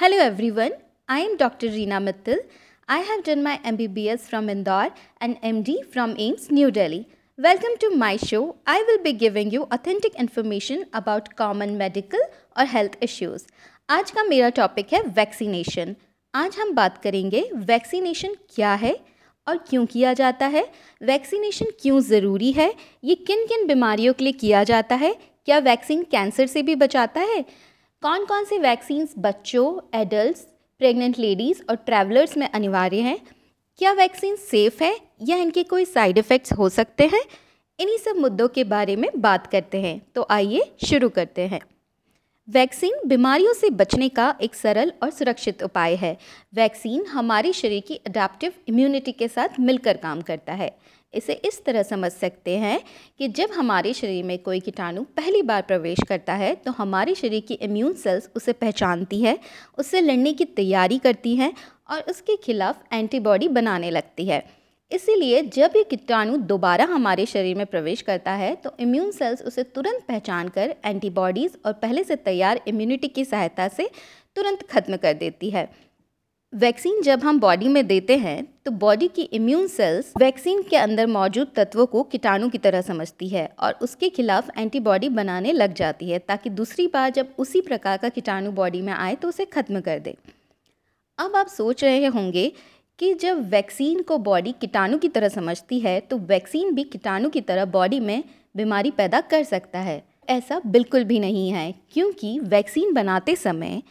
Hello everyone, I am Dr. Reena Mittal. I have done my MBBS from Indore and MD from AIMS New Delhi. Welcome to my show. I will be giving you authentic information about common medical और health issues आज का मेरा topic है vaccination आज हम बात करेंगे vaccination क्या है और क्यों किया जाता है वैक्सीनेशन क्यों ज़रूरी है ये किन किन बीमारियों के लिए किया जाता है क्या वैक्सीन कैंसर से भी बचाता है कौन कौन से वैक्सीन्स बच्चों एडल्ट प्रेग्नेंट लेडीज़ और ट्रैवलर्स में अनिवार्य हैं? क्या वैक्सीन सेफ़ है या इनके कोई साइड इफ़ेक्ट्स हो सकते हैं? इन्हीं सब मुद्दों के बारे में बात करते हैं तो आइए शुरू करते हैं। वैक्सीन बीमारियों से बचने का एक सरल और सुरक्षित उपाय है। वैक्सीन हमारे शरीर की अडाप्टिव इम्यूनिटी के साथ मिलकर काम करता है। इसे इस तरह समझ सकते हैं कि जब हमारे शरीर में कोई कीटाणु पहली बार प्रवेश करता है तो हमारे शरीर की इम्यून सेल्स उसे पहचानती है उससे लड़ने की तैयारी करती हैं और उसके खिलाफ एंटीबॉडी बनाने लगती है। इसीलिए जब ये कीटाणु दोबारा हमारे शरीर में प्रवेश करता है तो इम्यून सेल्स उसे तुरंत पहचान कर एंटीबॉडीज़ और पहले से तैयार इम्यूनिटी की सहायता से तुरंत खत्म कर देती है। वैक्सीन जब हम बॉडी में देते हैं तो बॉडी की इम्यून सेल्स वैक्सीन के अंदर मौजूद तत्वों को कीटाणु की तरह समझती है और उसके खिलाफ एंटीबॉडी बनाने लग जाती है ताकि दूसरी बार जब उसी प्रकार का कीटाणु बॉडी में आए तो उसे खत्म कर दे। अब आप सोच रहे होंगे कि जब वैक्सीन को बॉडी कीटाणु की तरह समझती है तो वैक्सीन भी कीटाणु की तरह बॉडी में बीमारी पैदा कर सकता है। ऐसा बिल्कुल भी नहीं है, क्योंकि वैक्सीन बनाते समय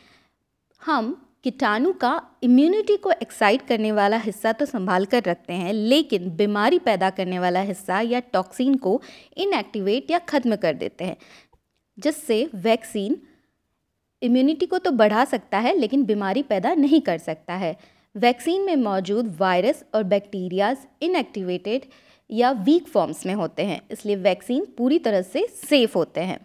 हम कीटाणु का इम्यूनिटी को एक्साइट करने वाला हिस्सा तो संभाल कर रखते हैं, लेकिन बीमारी पैदा करने वाला हिस्सा या टॉक्सिन को इनएक्टिवेट या ख़त्म कर देते हैं, जिससे वैक्सीन इम्यूनिटी को तो बढ़ा सकता है, लेकिन बीमारी पैदा नहीं कर सकता है। वैक्सीन में मौजूद वायरस और बैक्टीरियाज इनएक्टिवेटेड या वीक फॉर्म्स में होते हैं, इसलिए वैक्सीन पूरी तरह से सेफ़ होते हैं।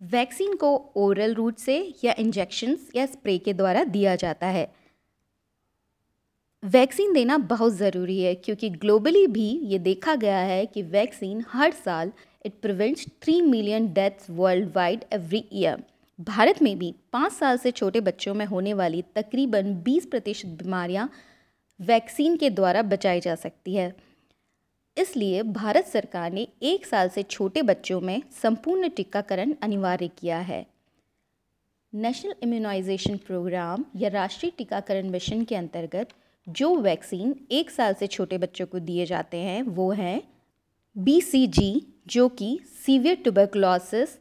वैक्सीन को ओरल रूट से या इंजेक्शन्स या स्प्रे के द्वारा दिया जाता है। वैक्सीन देना बहुत ज़रूरी है, क्योंकि ग्लोबली भी ये देखा गया है कि वैक्सीन हर साल it prevents three million deaths world wide every year Bharat में भी पाँच साल से छोटे बच्चों में होने वाली तकरीबन बीस प्रतिशत बीमारियाँ वैक्सीन के द्वारा बचाई जा सकती है। इसलिए भारत सरकार ने एक साल से छोटे बच्चों में संपूर्ण टीकाकरण अनिवार्य किया है। नेशनल इम्यूनाइजेशन प्रोग्राम या राष्ट्रीय टीकाकरण मिशन के अंतर्गत जो वैक्सीन एक साल से छोटे बच्चों को दिए जाते हैं, वो हैं बीसीजी जो कि सीवियर ट्यूबरकुलोसिस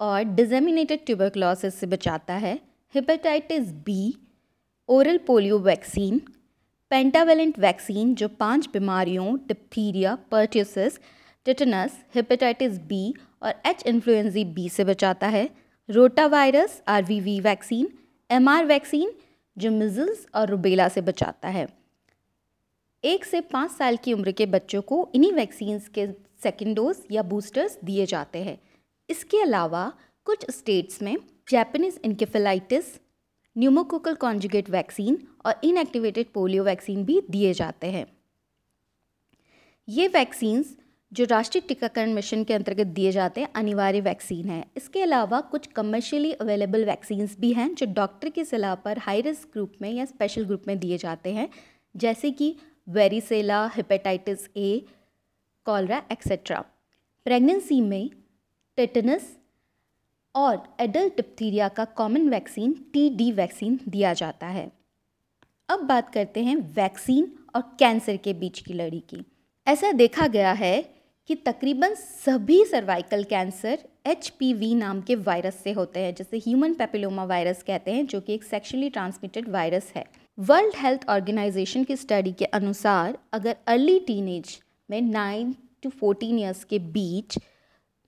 और डिजेमिनेटेड ट्यूबरकुलोसिस से बचाता है hepatitis B oral polio vaccine pentavalent vaccine जो पाँच बीमारियों diphtheria pertussis tetanus hepatitis B और एच इन्फ्लुएंजी बी से बचाता है rotavirus RVV vaccine MR vaccine जो मिजल्स और रुबेला से बचाता है। एक से पाँच साल की उम्र के बच्चों को इन्हीं वैक्सीन्स के सेकेंड डोज या बूस्टर्स दिए जाते हैं। इसके अलावा कुछ स्टेट्स में Japanese encephalitis pneumococcal conjugate vaccine और इनएक्टिवेटेड पोलियो वैक्सीन भी दिए जाते हैं। ये वैक्सीन्स जो राष्ट्रीय टीकाकरण मिशन के अंतर्गत दिए जाते हैं, अनिवार्य वैक्सीन है। इसके अलावा कुछ कमर्शियली अवेलेबल वैक्सीन्स भी हैं, जो डॉक्टर की सलाह पर हाई रिस्क ग्रुप में या स्पेशल ग्रुप में दिए जाते हैं, जैसे कि varicella hepatitis A cholera etcetera pregnancy में टेटनस और एडल्ट डिप्थीरिया का common vaccine T D vaccine दिया जाता है। अब बात करते हैं वैक्सीन और कैंसर के बीच की लड़ी की। ऐसा देखा गया है कि तकरीबन सभी सर्वाइकल कैंसर एचपीवी नाम के वायरस से होते हैं, जैसे ह्यूमन पेपिलोमा वायरस कहते हैं, जो कि एक सेक्शुअली ट्रांसमिटेड वायरस है। वर्ल्ड हेल्थ ऑर्गेनाइजेशन की स्टडी के अनुसार अगर अर्ली टीनेज में नाइन टू फोर्टीन ईयर्स के बीच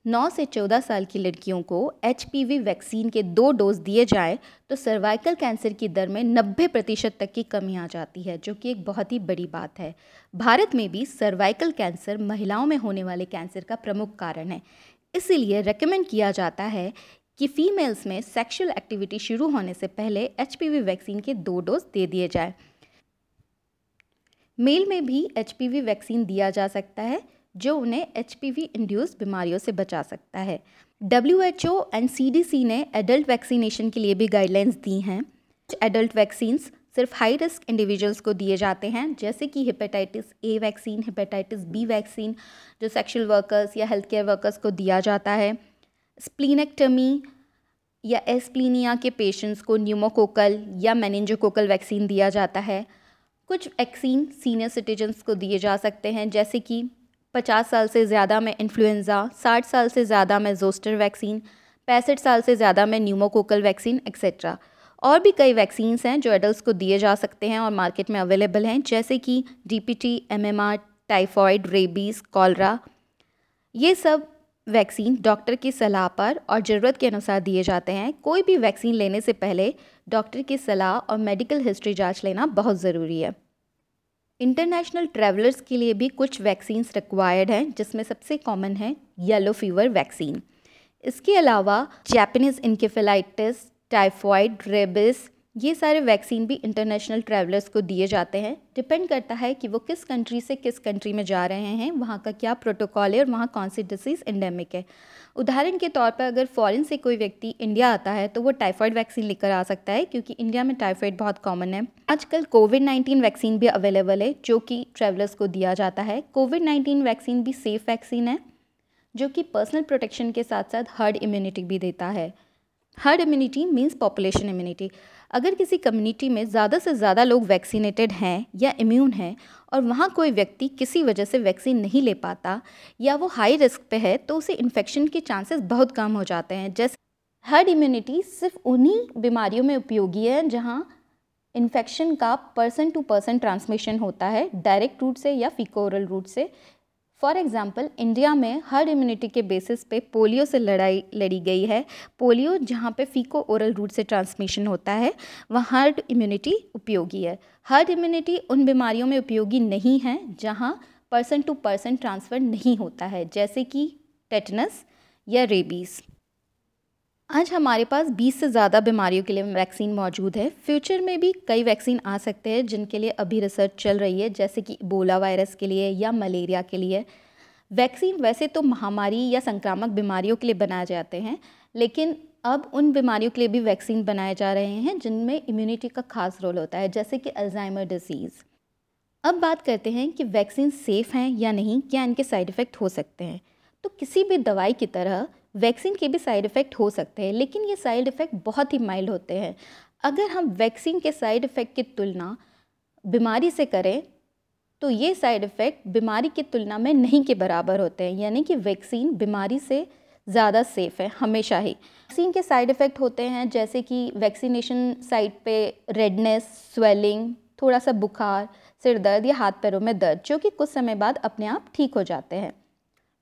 9 से 14 साल की लड़कियों को एचपीवी वैक्सीन के दो डोज दिए जाए तो सर्वाइकल कैंसर की दर में 90 प्रतिशत तक की कमी आ जाती है, जो कि एक बहुत ही बड़ी बात है। भारत में भी सर्वाइकल कैंसर महिलाओं में होने वाले कैंसर का प्रमुख कारण है। इसीलिए रिकमेंड किया जाता है कि फीमेल्स में सेक्सुअल एक्टिविटी शुरू होने से पहले एचपीवी वैक्सीन के दो डोज दे दिए जाए। मेल में भी एचपीवी वैक्सीन दिया जा सकता है जो उन्हें एच इंड्यूस बीमारियों से बचा सकता है। W H O and C D C ने एडल्ट वैक्सीनेशन के लिए भी गाइडलाइंस दी हैं। एडल्ट वैक्सीन्स सिर्फ़ हाई रिस्क इंडिविजुअल्स को दिए जाते हैं, जैसे कि hepatitis A vaccine hepatitis B vaccine जो सेक्सुअल वर्कर्स या हेल्थ केयर वर्कर्स को दिया जाता है। स्प्लीनेक्टमी या एस्प्लीनिया के पेशेंट्स को न्यूमोकोकल या मैनेंजोकोकल वैक्सीन दिया जाता है। कुछ वैक्सीन सीनियर सिटीजन्स को दिए जा सकते हैं, जैसे कि पचास साल से ज़्यादा में इन्फ्लुएंज़ा साठ साल से ज़्यादा में जोस्टर वैक्सीन पैंसठ साल से ज़्यादा में न्यूमोकोकल वैक्सीन एक्सेट्रा और भी कई वैक्सीन्स हैं जो एडल्ट को दिए जा सकते हैं और मार्केट में अवेलेबल हैं, जैसे कि D P T M M R typhoid rabies cholera ये सब वैक्सीन डॉक्टर की सलाह पर और ज़रूरत के अनुसार दिए जाते हैं। कोई भी वैक्सीन लेने से पहले डॉक्टर की सलाह और मेडिकल हिस्ट्री जाँच लेना बहुत ज़रूरी है। इंटरनेशनल ट्रैवलर्स के लिए भी कुछ वैक्सीन्स रिक्वायर्ड हैं, जिसमें सबसे कॉमन है येलो फीवर वैक्सीन इसके अलावा जैपनीज़ इनकेफेलाइटिस टाइफॉइड रेबिस ये सारे वैक्सीन भी इंटरनेशनल ट्रैवलर्स को दिए जाते हैं। डिपेंड करता है कि वो किस कंट्री से किस कंट्री में जा रहे हैं, वहाँ का क्या प्रोटोकॉल है और वहाँ कौन सी डिसीज़ इंडेमिक है। उदाहरण के तौर पर अगर फॉरेन से कोई व्यक्ति इंडिया आता है तो वो टाइफॉइड वैक्सीन लेकर आ सकता है, क्योंकि इंडिया में टाइफॉइड बहुत कॉमन है। आजकल कोविड नाइन्टीन वैक्सीन भी अवेलेबल है, जो कि ट्रैवलर्स को दिया जाता है। कोविड नाइन्टीन वैक्सीन भी सेफ़ वैक्सीन है, जो कि पर्सनल प्रोटेक्शन के साथ साथ हर्ड इम्यूनिटी भी देता है। Herd immunity means population immunity अगर किसी कम्युनिटी में ज़्यादा से ज़्यादा लोग वैक्सीनेटेड हैं या इम्यून हैं और वहाँ कोई व्यक्ति किसी वजह से वैक्सीन नहीं ले पाता या वो हाई रिस्क पे है तो उसे इन्फेक्शन के चांसेस बहुत कम हो जाते हैं। जैसे हर्ड इम्यूनिटी सिर्फ़ उन्हीं बीमारियों में उपयोगी है जहाँ इन्फेक्शन का पर्सन टू पर्सन ट्रांसमिशन होता है डायरेक्ट रूट से या फिकोरल रूट से फॉर एग्ज़ाम्पल इंडिया में हर्ड इम्यूनिटी के बेसिस पे पोलियो से लड़ाई लड़ी गई है। पोलियो जहाँ पे फीको ओरल रूट से ट्रांसमिशन होता है, वहाँ हर्ड इम्यूनिटी उपयोगी है। हर्ड इम्यूनिटी उन बीमारियों में उपयोगी नहीं है, जहाँ पर्सन टू पर्सन ट्रांसफ़र नहीं होता है, जैसे कि टेटनस या रेबीज़ आज हमारे पास 20 से ज़्यादा बीमारियों के लिए वैक्सीन मौजूद है। फ्यूचर में भी कई वैक्सीन आ सकते हैं जिनके लिए अभी रिसर्च चल रही है, जैसे कि इबोला वायरस के लिए या मलेरिया के लिए। वैक्सीन वैसे तो महामारी या संक्रामक बीमारियों के लिए बनाए जाते हैं, लेकिन अब उन बीमारियों के लिए भी वैक्सीन बनाए जा रहे हैं जिनमें इम्यूनिटी का खास रोल होता है, जैसे कि अल्जाइमर डिज़ीज़ अब बात करते हैं कि वैक्सीन सेफ़ हैं या नहीं, क्या इनके साइड इफ़ेक्ट हो सकते हैं। तो किसी भी दवाई की तरह वैक्सीन के भी साइड इफ़ेक्ट हो सकते हैं, लेकिन ये साइड इफ़ेक्ट बहुत ही माइल्ड होते हैं। अगर हम वैक्सीन के साइड इफ़ेक्ट की तुलना बीमारी से करें तो ये साइड इफ़ेक्ट बीमारी की तुलना में नहीं के बराबर होते हैं, यानी कि वैक्सीन बीमारी से ज़्यादा सेफ़ है, हमेशा ही। वैक्सीन के साइड इफ़ेक्ट होते हैं, जैसे कि वैक्सीनेशन साइट पे रेडनेस, स्वेलिंग थोड़ा सा बुखार सिर दर्द या हाथ पैरों में दर्द, जो कि कुछ समय बाद अपने आप ठीक हो जाते हैं।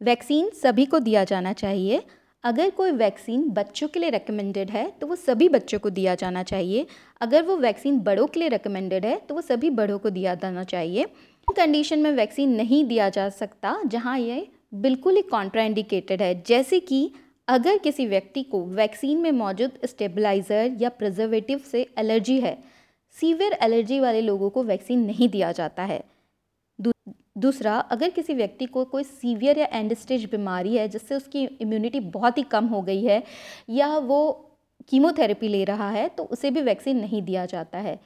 वैक्सीन सभी को दिया जाना चाहिए अगर कोई वैक्सीन बच्चों के लिए रिकमेंडेड है तो वो सभी बच्चों को दिया जाना चाहिए। अगर वो वैक्सीन बड़ों के लिए रिकमेंडेड है तो वो सभी बड़ों को दिया जाना चाहिए। कंडीशन में वैक्सीन नहीं दिया जा सकता, जहाँ ये बिल्कुल ही कॉन्ट्राइंडिकेटेड है। जैसे कि अगर किसी व्यक्ति को वैक्सीन में मौजूद स्टेबलाइज़र या प्रिजर्वेटिव से एलर्जी है सीवियर एलर्जी वाले लोगों को वैक्सीन नहीं दिया जाता है। दूसरा, अगर किसी व्यक्ति को कोई सीवियर या एंड स्टेज बीमारी है, जिससे उसकी इम्यूनिटी बहुत ही कम हो गई है, या वो कीमोथेरेपी ले रहा है तो उसे भी वैक्सीन नहीं दिया जाता है।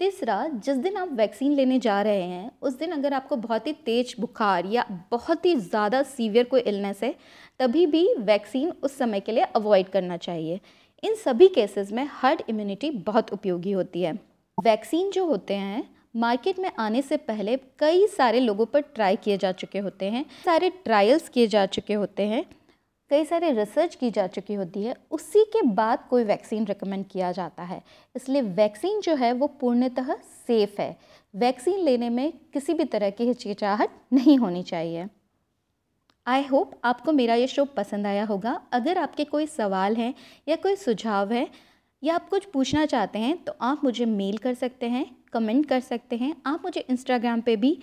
तीसरा, जिस दिन आप वैक्सीन लेने जा रहे हैं, उस दिन अगर आपको बहुत ही तेज बुखार या बहुत ही ज़्यादा सीवियर कोई इलनेस है, तभी भी वैक्सीन उस समय के लिए अवॉइड करना चाहिए। इन सभी केसेस में हर्ड इम्यूनिटी बहुत उपयोगी होती है। वैक्सीन जो होते हैं मार्केट में आने से पहले कई सारे लोगों पर ट्राई किए जा चुके होते हैं, सारे ट्रायल्स किए जा चुके होते हैं, कई सारे रिसर्च की जा चुकी होती है, उसी के बाद कोई वैक्सीन रिकमेंड किया जाता है। इसलिए वैक्सीन जो है वो पूर्णतः सेफ़ है। वैक्सीन लेने में किसी भी तरह की हिचकिचाहट नहीं होनी चाहिए। आई होप आपको मेरा ये शो पसंद आया होगा। अगर आपके कोई सवाल हैं या कोई सुझाव है या आप कुछ पूछना चाहते हैं तो आप मुझे मेल कर सकते हैं, कमेंट कर सकते हैं। आप मुझे इंस्टाग्राम पे भी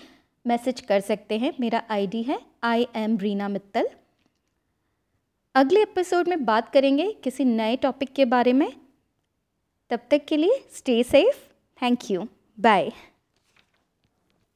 मैसेज कर सकते हैं। मेरा आईडी है आई एम रीना मित्तल अगले एपिसोड में बात करेंगे किसी नए टॉपिक के बारे में। तब तक के लिए stay safe thank you bye